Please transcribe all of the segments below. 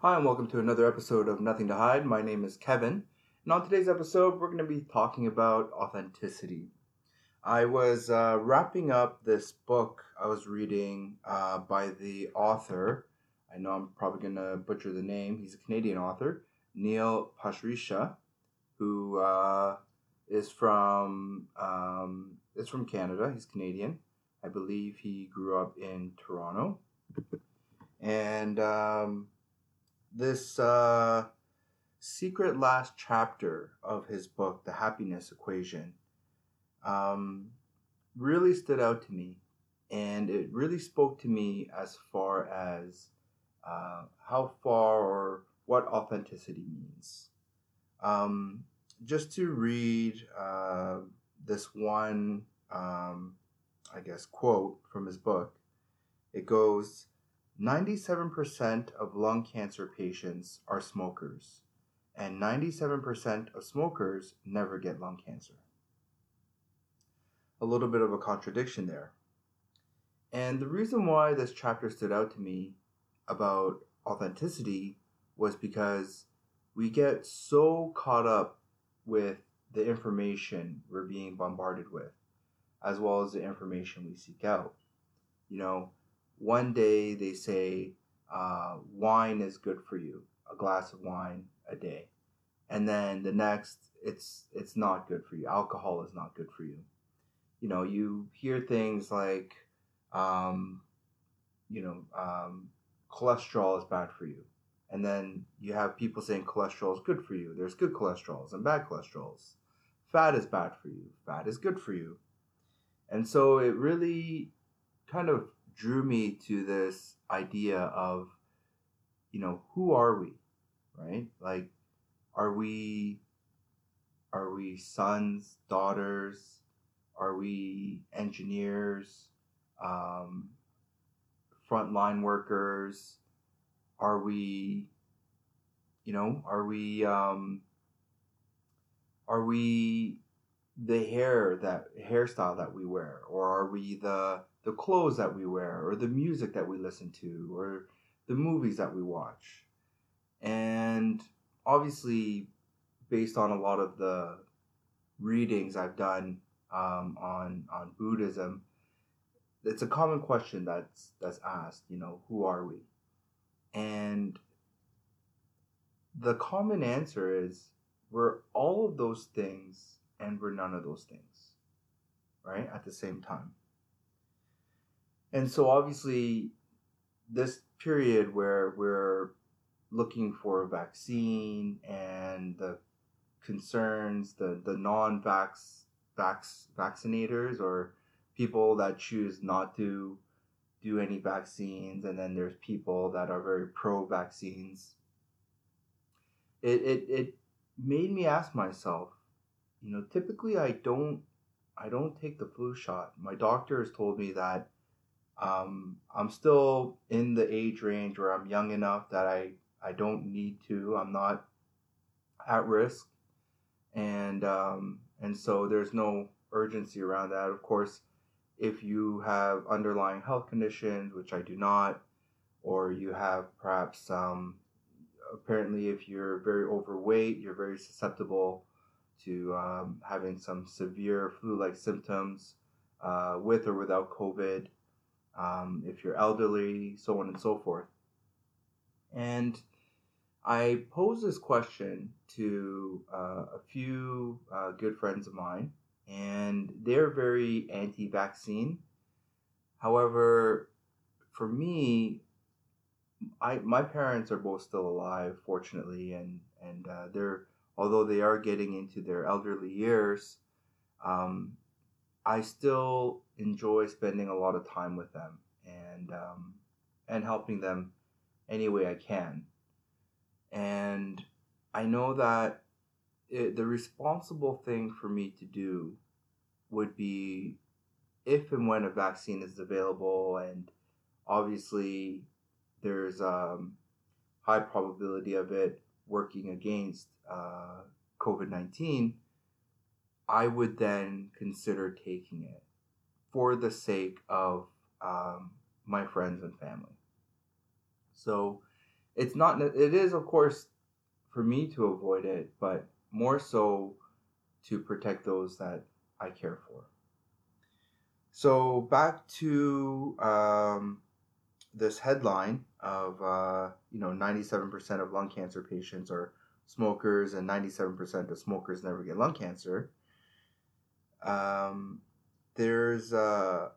Hi, and welcome to another episode of Nothing to Hide. My name is Kevin, and on today's episode, we're going to be talking about authenticity. I was uh, wrapping up this book I was reading uh, by the author. I know I'm probably going to butcher the name. He's a Canadian author, Neil Pasricha, who uh, is from um, is from Canada. He's Canadian. I believe he grew up in Toronto, and um, this uh, secret last chapter of his book, The Happiness Equation, um, really stood out to me. And it really spoke to me as far as uh, how far or what authenticity means. Um, just to read uh, this one, um, I guess, quote from his book, it goes 97% of lung cancer patients are smokers, and 97% of smokers never get lung cancer. A little bit of a contradiction there. And the reason why this chapter stood out to me about authenticity was because we get so caught up with the information we're being bombarded with, as well as the information we seek out. You know, one day they say uh, wine is good for you, a glass of wine a day, and then the next it's it's not good for you. Alcohol is not good for you. You know, you hear things like, um, you know, um, cholesterol is bad for you, and then you have people saying cholesterol is good for you. There's good cholesterols and bad cholesterols. Fat is bad for you. Fat is good for you. And so it really kind of drew me to this idea of, you know, who are we, right? Like, are we, are we sons, daughters? Are we engineers, um, frontline workers? Are we, you know, are we, um, are we the hair that hairstyle that we wear, or are we the the clothes that we wear or the music that we listen to or the movies that we watch. And obviously, based on a lot of the readings I've done um, on on Buddhism, it's a common question that's that's asked. You know, who are we? And the common answer is we're all of those things and we're none of those things, right? At the same time. And so obviously this period where we're looking for a vaccine and the concerns, the, the non-vax vax, vaccinators or people that choose not to do any vaccines and then there's people that are very pro vaccines. It, it it made me ask myself, you know, typically I don't I don't take the flu shot. My doctor has told me that um, I'm still in the age range where I'm young enough that I, I don't need to. I'm not at risk. And, um, and so there's no urgency around that. Of course, if you have underlying health conditions, which I do not, or you have perhaps, um, apparently, if you're very overweight, you're very susceptible to um, having some severe flu like symptoms uh, with or without COVID um, if you're elderly, so on and so forth. And I posed this question to uh, a few uh, good friends of mine, and they're very anti vaccine. However, for me, I my parents are both still alive, fortunately, and and uh, they're although they are getting into their elderly years, um, I still enjoy spending a lot of time with them and um, and helping them any way I can. And I know that it, the responsible thing for me to do would be if and when a vaccine is available, and obviously there's a um, high probability of it working against uh, COVID 19 I would then consider taking it for the sake of um, my friends and family. So, it's not. It is, of course, for me to avoid it, but more so to protect those that I care for. So back to um, this headline of uh, you know 97% of lung cancer patients are smokers and 97% of smokers never get lung cancer. Um, there's a,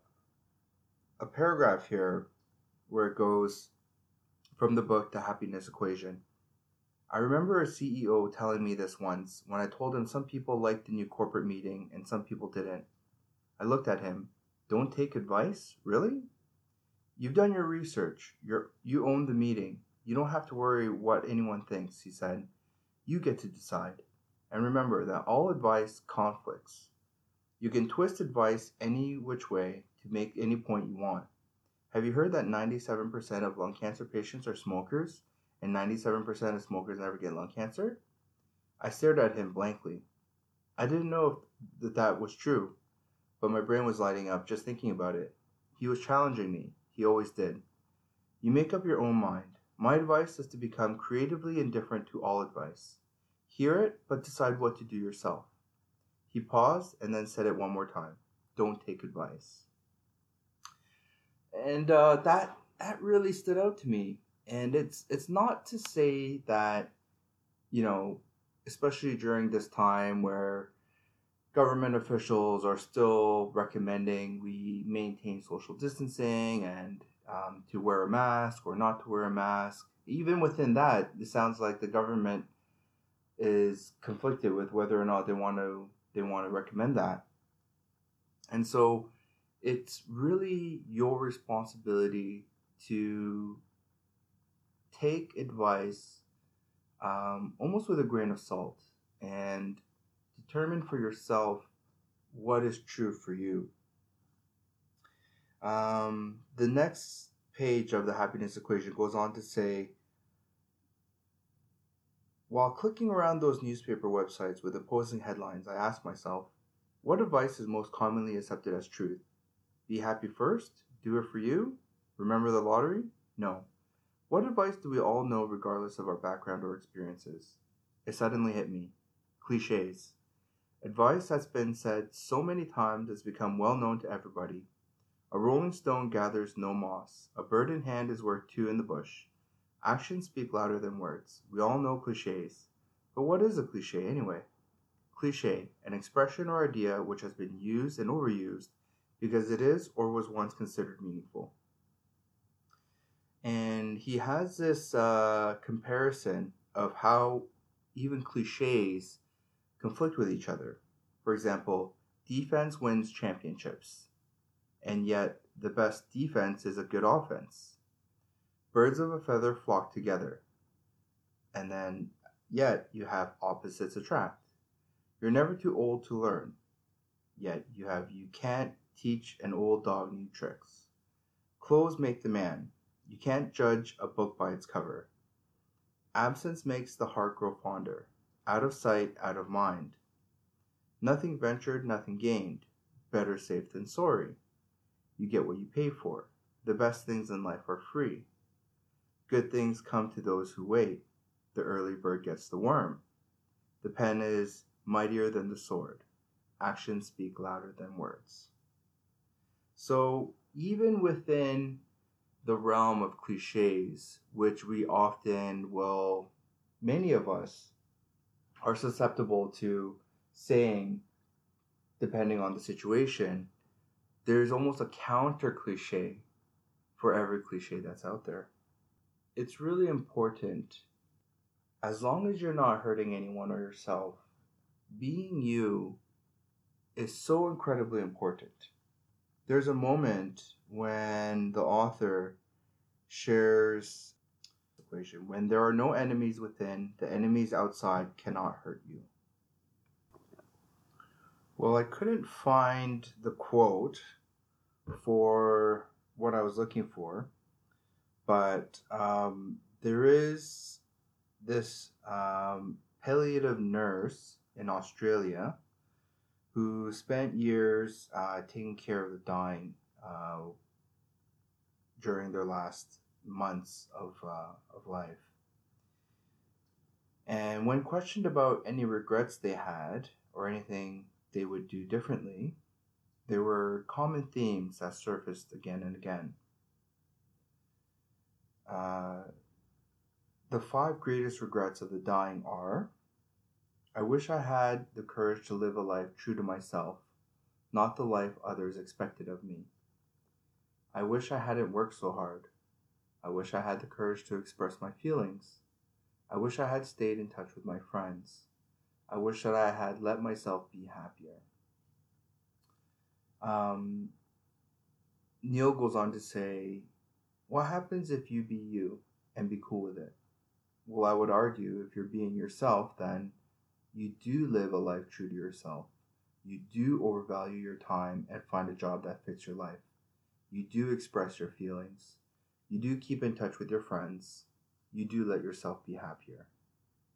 a paragraph here where it goes from the book The Happiness Equation. I remember a CEO telling me this once when I told him some people liked the new corporate meeting and some people didn't. I looked at him. Don't take advice? Really? You've done your research. You're, you own the meeting. You don't have to worry what anyone thinks, he said. You get to decide. And remember that all advice conflicts. You can twist advice any which way to make any point you want. Have you heard that 97% of lung cancer patients are smokers and 97% of smokers never get lung cancer? I stared at him blankly. I didn't know that that was true, but my brain was lighting up just thinking about it. He was challenging me. He always did. You make up your own mind. My advice is to become creatively indifferent to all advice. Hear it, but decide what to do yourself. He paused and then said it one more time. Don't take advice. And uh, that that really stood out to me. And it's it's not to say that, you know, especially during this time where government officials are still recommending we maintain social distancing and um, to wear a mask or not to wear a mask. Even within that, it sounds like the government is conflicted with whether or not they want to they want to recommend that. And so it's really your responsibility to take advice um, almost with a grain of salt and determine for yourself what is true for you. Um, the next page of the happiness equation goes on to say while clicking around those newspaper websites with opposing headlines, I asked myself, what advice is most commonly accepted as truth? Be happy first? Do it for you? Remember the lottery? No. What advice do we all know regardless of our background or experiences? It suddenly hit me. Cliches. Advice that's been said so many times has become well known to everybody. A rolling stone gathers no moss. A bird in hand is worth two in the bush. Actions speak louder than words. We all know cliches. But what is a cliche anyway? Cliche, an expression or idea which has been used and overused because it is or was once considered meaningful. And he has this uh, comparison of how even cliches conflict with each other. For example, defense wins championships, and yet the best defense is a good offense. Birds of a feather flock together, and then yet you have opposites attract. You're never too old to learn, yet you have you can't teach an old dog new tricks. Clothes make the man. You can't judge a book by its cover. Absence makes the heart grow fonder. Out of sight, out of mind. Nothing ventured, nothing gained. Better safe than sorry. You get what you pay for. The best things in life are free. Good things come to those who wait. The early bird gets the worm. The pen is mightier than the sword. Actions speak louder than words. So, even within the realm of cliches, which we often will, many of us are susceptible to saying, depending on the situation, there's almost a counter cliche for every cliche that's out there. It's really important, as long as you're not hurting anyone or yourself, being you is so incredibly important. There's a moment when the author shares equation. When there are no enemies within, the enemies outside cannot hurt you. Well, I couldn't find the quote for what I was looking for, but um, there is this um, palliative nurse in Australia who spent years uh, taking care of the dying uh, during their last months of, uh, of life. And when questioned about any regrets they had or anything they would do differently, there were common themes that surfaced again and again. Uh, the five greatest regrets of the dying are I wish I had the courage to live a life true to myself, not the life others expected of me. I wish I hadn't worked so hard. I wish I had the courage to express my feelings. I wish I had stayed in touch with my friends. I wish that I had let myself be happier. Um, Neil goes on to say, What happens if you be you and be cool with it? Well, I would argue if you're being yourself, then you do live a life true to yourself. You do overvalue your time and find a job that fits your life. You do express your feelings. You do keep in touch with your friends. You do let yourself be happier.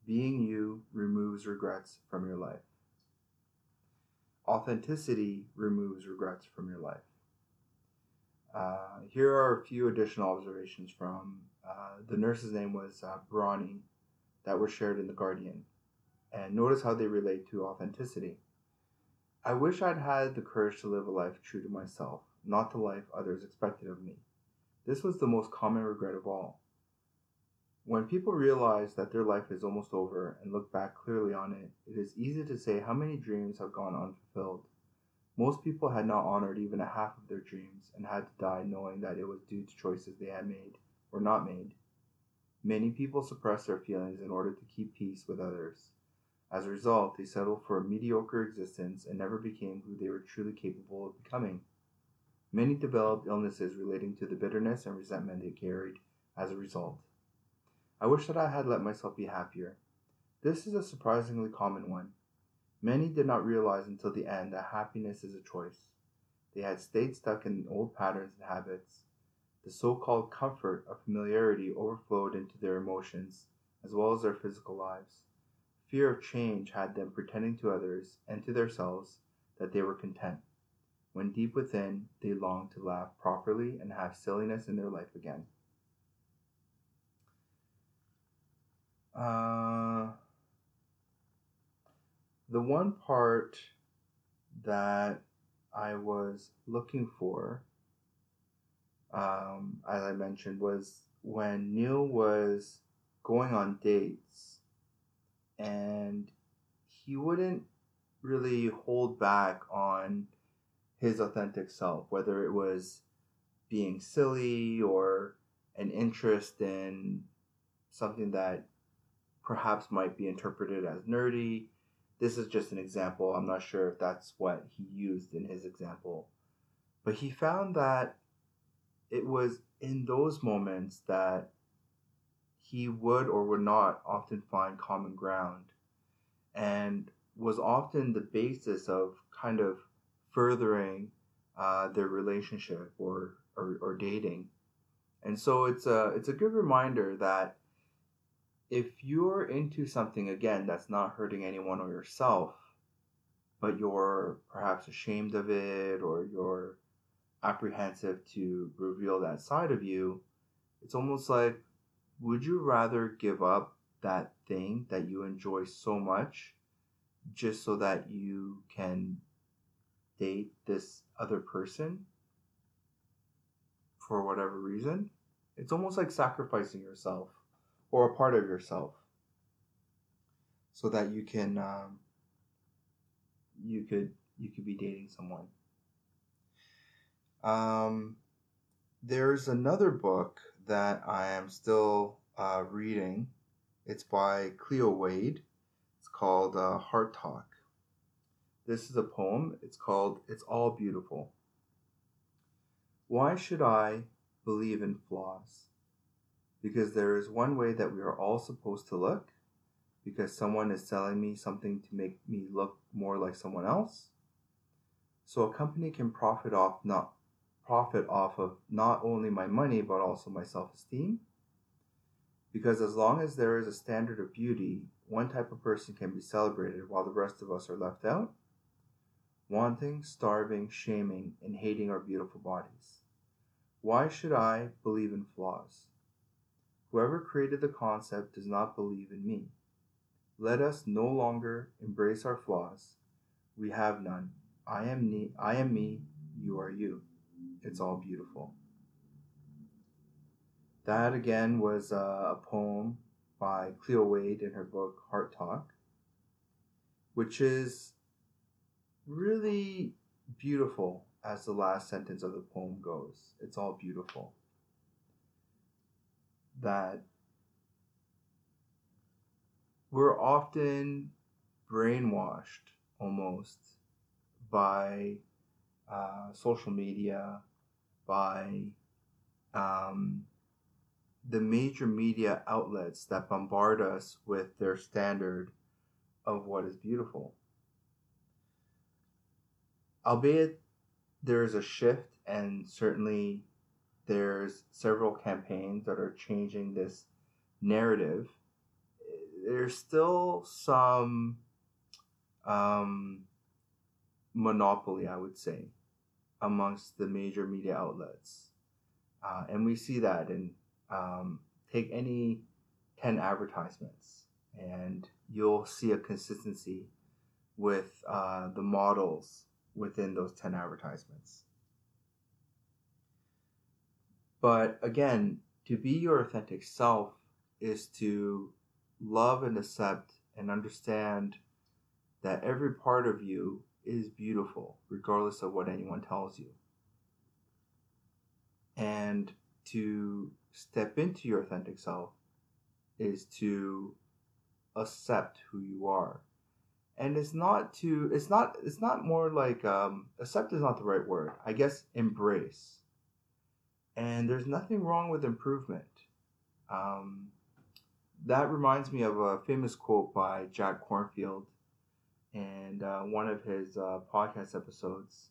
Being you removes regrets from your life. Authenticity removes regrets from your life. Uh, here are a few additional observations from uh, the nurse's name was uh, Bronnie that were shared in The Guardian. And notice how they relate to authenticity. I wish I'd had the courage to live a life true to myself, not the life others expected of me. This was the most common regret of all. When people realize that their life is almost over and look back clearly on it, it is easy to say how many dreams have gone unfulfilled. Most people had not honored even a half of their dreams and had to die knowing that it was due to choices they had made or not made. Many people suppress their feelings in order to keep peace with others. As a result, they settled for a mediocre existence and never became who they were truly capable of becoming. Many developed illnesses relating to the bitterness and resentment they carried as a result. I wish that I had let myself be happier. This is a surprisingly common one. Many did not realize until the end that happiness is a choice. They had stayed stuck in old patterns and habits. The so called comfort of familiarity overflowed into their emotions as well as their physical lives. Fear of change had them pretending to others and to themselves that they were content, when deep within they longed to laugh properly and have silliness in their life again. Uh, the one part that I was looking for, um, as I mentioned, was when Neil was going on dates and he wouldn't really hold back on his authentic self, whether it was being silly or an interest in something that perhaps might be interpreted as nerdy. This is just an example. I'm not sure if that's what he used in his example. But he found that it was in those moments that he would or would not often find common ground and was often the basis of kind of furthering uh, their relationship or, or, or dating. And so it's a it's a good reminder that if you're into something again that's not hurting anyone or yourself, but you're perhaps ashamed of it or you're apprehensive to reveal that side of you, it's almost like would you rather give up that thing that you enjoy so much just so that you can date this other person for whatever reason? It's almost like sacrificing yourself or a part of yourself so that you can um, you could you could be dating someone. Um, there's another book that i am still uh, reading. It's by cleo wade. It's called uh, heart talk. This is a poem. It's called it's all beautiful. Why should i believe in flaws because there is one way that we are all supposed to look because someone is selling me something to make me look more like someone else. So a company can profit off not profit off of not only my money but also my self-esteem. Because as long as there is a standard of beauty, one type of person can be celebrated while the rest of us are left out, wanting, starving, shaming, and hating our beautiful bodies. Why should I believe in flaws? Whoever created the concept does not believe in me. Let us no longer embrace our flaws. We have none. I am me, I am me, you are you. It's all beautiful. That again was uh, a poem by Cleo Wade in her book Heart Talk, which is really beautiful as the last sentence of the poem goes. It's all beautiful. That we're often brainwashed almost by uh, social media, by um, the major media outlets that bombard us with their standard of what is beautiful. Albeit there is a shift, and certainly there's several campaigns that are changing this narrative. There's still some um, monopoly, I would say, amongst the major media outlets. Uh, and we see that in um, take any 10 advertisements and you'll see a consistency with uh, the models within those 10 advertisements. But again, to be your authentic self is to love and accept and understand that every part of you is beautiful, regardless of what anyone tells you. And to step into your authentic self is to accept who you are. And it's not to it's not it's not more like um accept is not the right word. I guess embrace. And there's nothing wrong with improvement. Um, that reminds me of a famous quote by Jack Kornfield and uh, one of his uh, podcast episodes,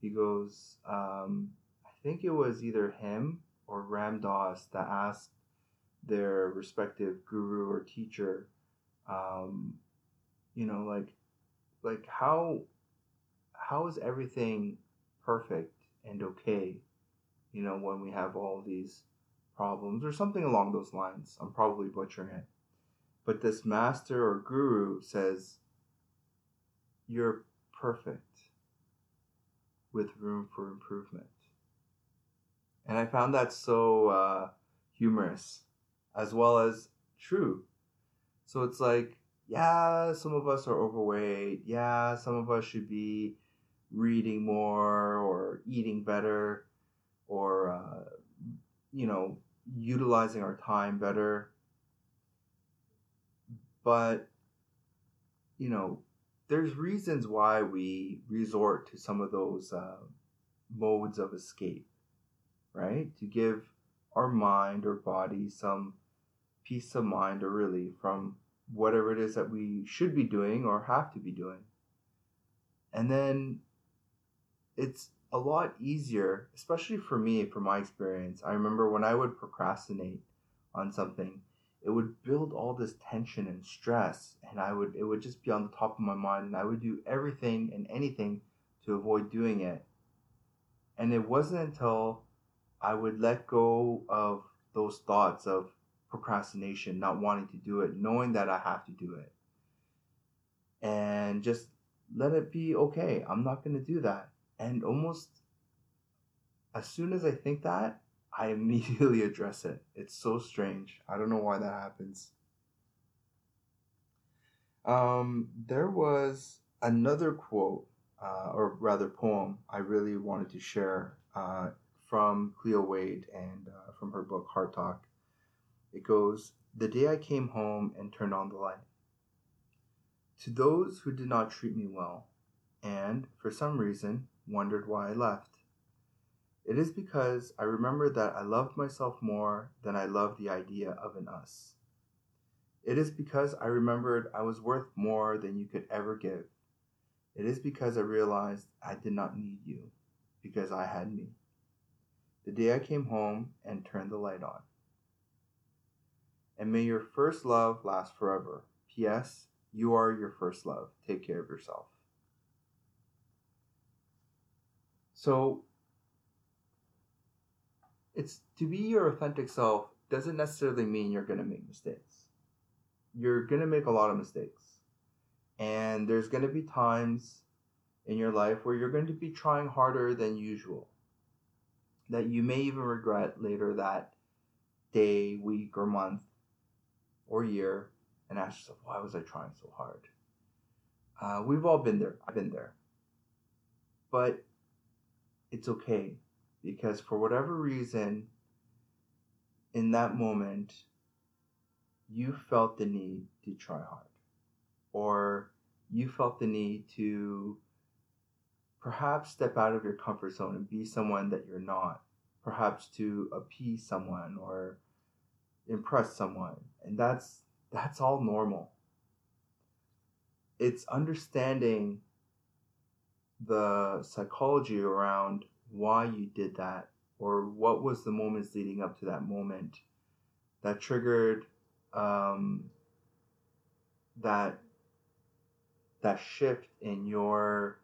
he goes, um, I think it was either him or Ram Dass that asked their respective guru or teacher, um, you know, like, like how, how is everything perfect and okay, you know, when we have all these problems or something along those lines. I'm probably butchering it. But this master or guru says, you're perfect with room for improvement. And I found that so uh, humorous as well as true. So it's like, yeah, some of us are overweight. Yeah, some of us should be reading more or eating better or, uh, you know, utilizing our time better. But, you know, there's reasons why we resort to some of those uh, modes of escape, right? To give our mind or body some peace of mind or relief from whatever it is that we should be doing or have to be doing. And then it's a lot easier, especially for me, from my experience. I remember when I would procrastinate on something, it would build all this tension and stress and i would it would just be on the top of my mind and i would do everything and anything to avoid doing it. And it wasn't until i would let go of those thoughts of procrastination not wanting to do it knowing that i have to do it and just let it be okay. I'm not going to do that and almost as soon as i think that I immediately address it. It's so strange. I don't know why that happens. Um, there was another quote, uh, or rather poem, I really wanted to share uh, from Cleo Wade and uh, from her book Heart Talk. It goes, The day I came home and turned on the light. To those who did not treat me well, and, for some reason, wondered why I left. It is because I remembered that I loved myself more than I loved the idea of an us. It is because I remembered I was worth more than you could ever give. It is because I realized I did not need you, because I had me. The day I came home and turned the light on. And may your first love last forever. P.S. You are your first love. Take care of yourself. So, it's to be your authentic self doesn't necessarily mean you're going to make mistakes. you're going to make a lot of mistakes. And there's going to be times in your life where you're going to be trying harder than usual. That you may even regret later that day, week, or month or year and ask yourself, why was I trying so hard? Uh, we've all been there. I've been there. But it's okay. Because for whatever reason, in that moment, you felt the need to try hard, or you felt the need to perhaps step out of your comfort zone and be someone that you're not, perhaps to appease someone or impress someone, and that's that's all normal. It's understanding the psychology around why you did that or what was the moments leading up to that moment that triggered um, that that shift in your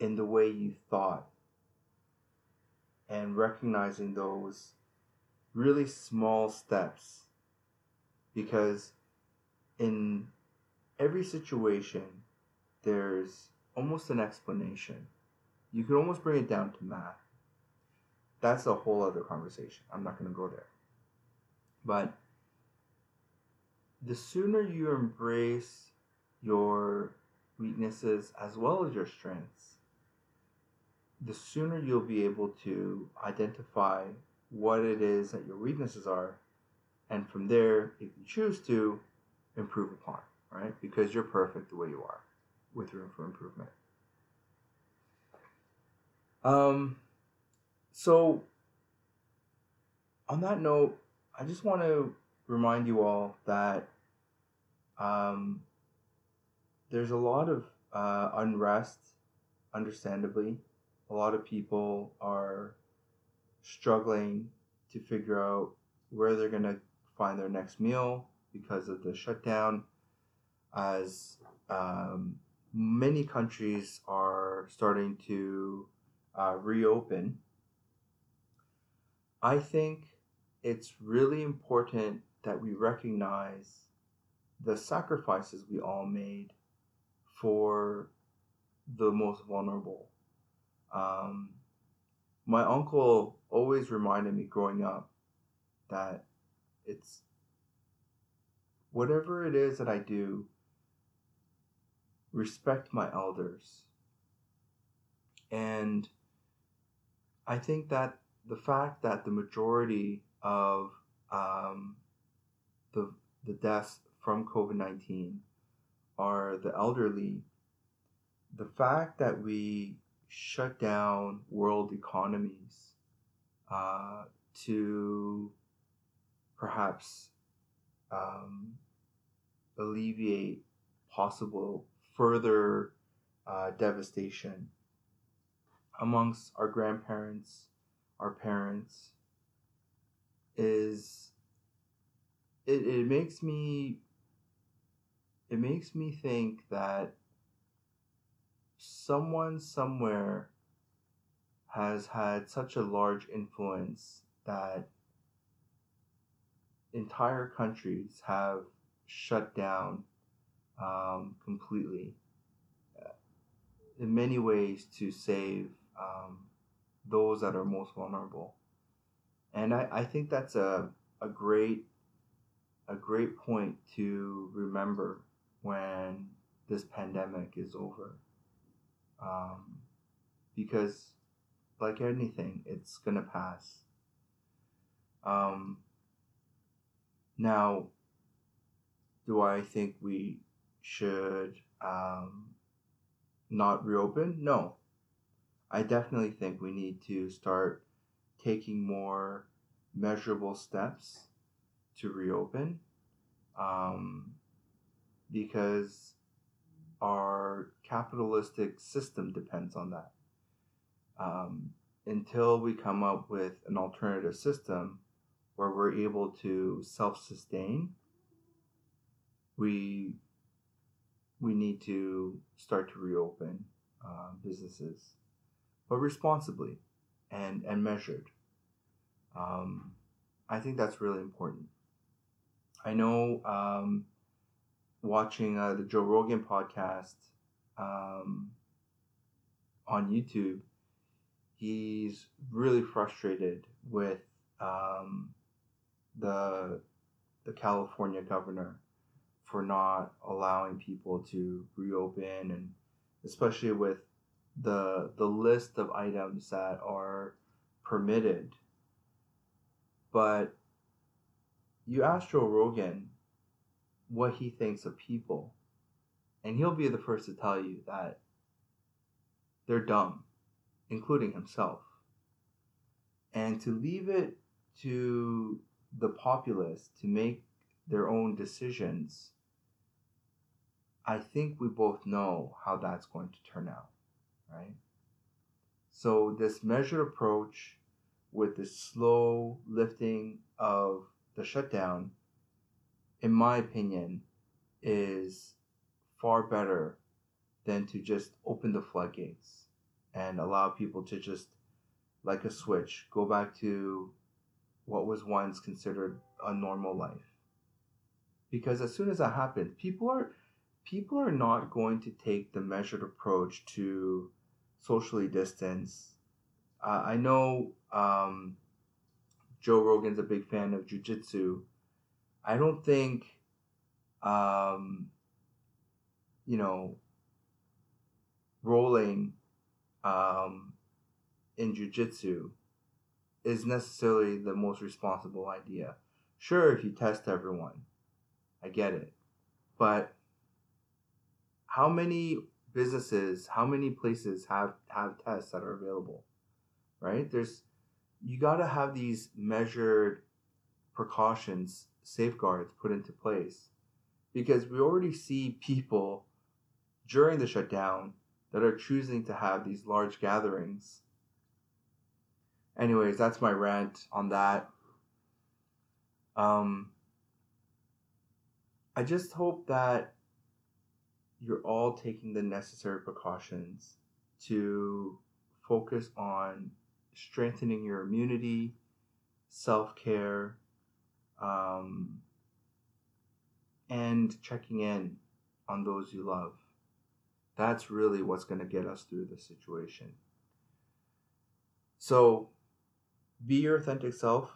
in the way you thought and recognizing those really small steps. Because in every situation there's almost an explanation. You can almost bring it down to math. That's a whole other conversation. I'm not going to go there. But the sooner you embrace your weaknesses as well as your strengths, the sooner you'll be able to identify what it is that your weaknesses are, and from there, if you choose to, improve upon, right? Because you're perfect the way you are, with room for improvement. Um, so, on that note, I just want to remind you all that um, there's a lot of uh, unrest, understandably. A lot of people are struggling to figure out where they're going to find their next meal because of the shutdown, as um, many countries are starting to uh, reopen. I think it's really important that we recognize the sacrifices we all made for the most vulnerable. Um, my uncle always reminded me growing up that it's whatever it is that I do, respect my elders. And I think that the fact that the majority of um, the the deaths from COVID 19 are the elderly, the fact that we shut down world economies uh, to perhaps um, alleviate possible further uh, devastation amongst our grandparents, our parents, is it, it makes me it makes me think that someone somewhere has had such a large influence that entire countries have shut down um, completely uh, in many ways to save um, those that are most vulnerable. And I, I think that's a, a great a great point to remember when this pandemic is over. Um, because, like anything, it's to pass. Um, now, do I think we should um, not reopen? No. I definitely think we need to start taking more measurable steps to reopen um, because our capitalistic system depends on that. Um, until we come up with an alternative system where we're able to self-sustain, we we need to start to reopen uh, businesses, but responsibly and and measured. Um, I think that's really important. I know um, watching uh, the Joe Rogan podcast um, on YouTube, he's really frustrated with um, the the California governor for not allowing people to reopen and especially with the the list of items that are permitted. But you ask Joe Rogan what he thinks of people and he'll be the first to tell you that they're dumb including himself. And to leave it to the populace to make their own decisions I think we both know how that's going to turn out, right? So, this measured approach with the slow lifting of the shutdown, in my opinion, is far better than to just open the floodgates and allow people to just, like a switch, go back to what was once considered a normal life. Because as soon as that happens, people are people are not going to take the measured approach to socially distance. Uh, I know um, Joe Rogan's a big fan of jujitsu. I don't think, um, you know, rolling um, in jujitsu is necessarily the most responsible idea. Sure, if you test everyone, I get it. But how many businesses, how many places have have tests that are available? Right? There's you got to have these measured precautions, safeguards put into place because we already see people during the shutdown that are choosing to have these large gatherings. Anyways, that's my rant on that. Um, I just hope that you're all taking the necessary precautions to focus on strengthening your immunity, self care, um, and checking in on those you love. That's really what's going to get us through this situation. So, be your authentic self.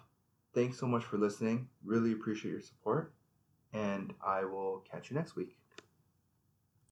Thanks so much for listening. Really appreciate your support. And I will catch you next week.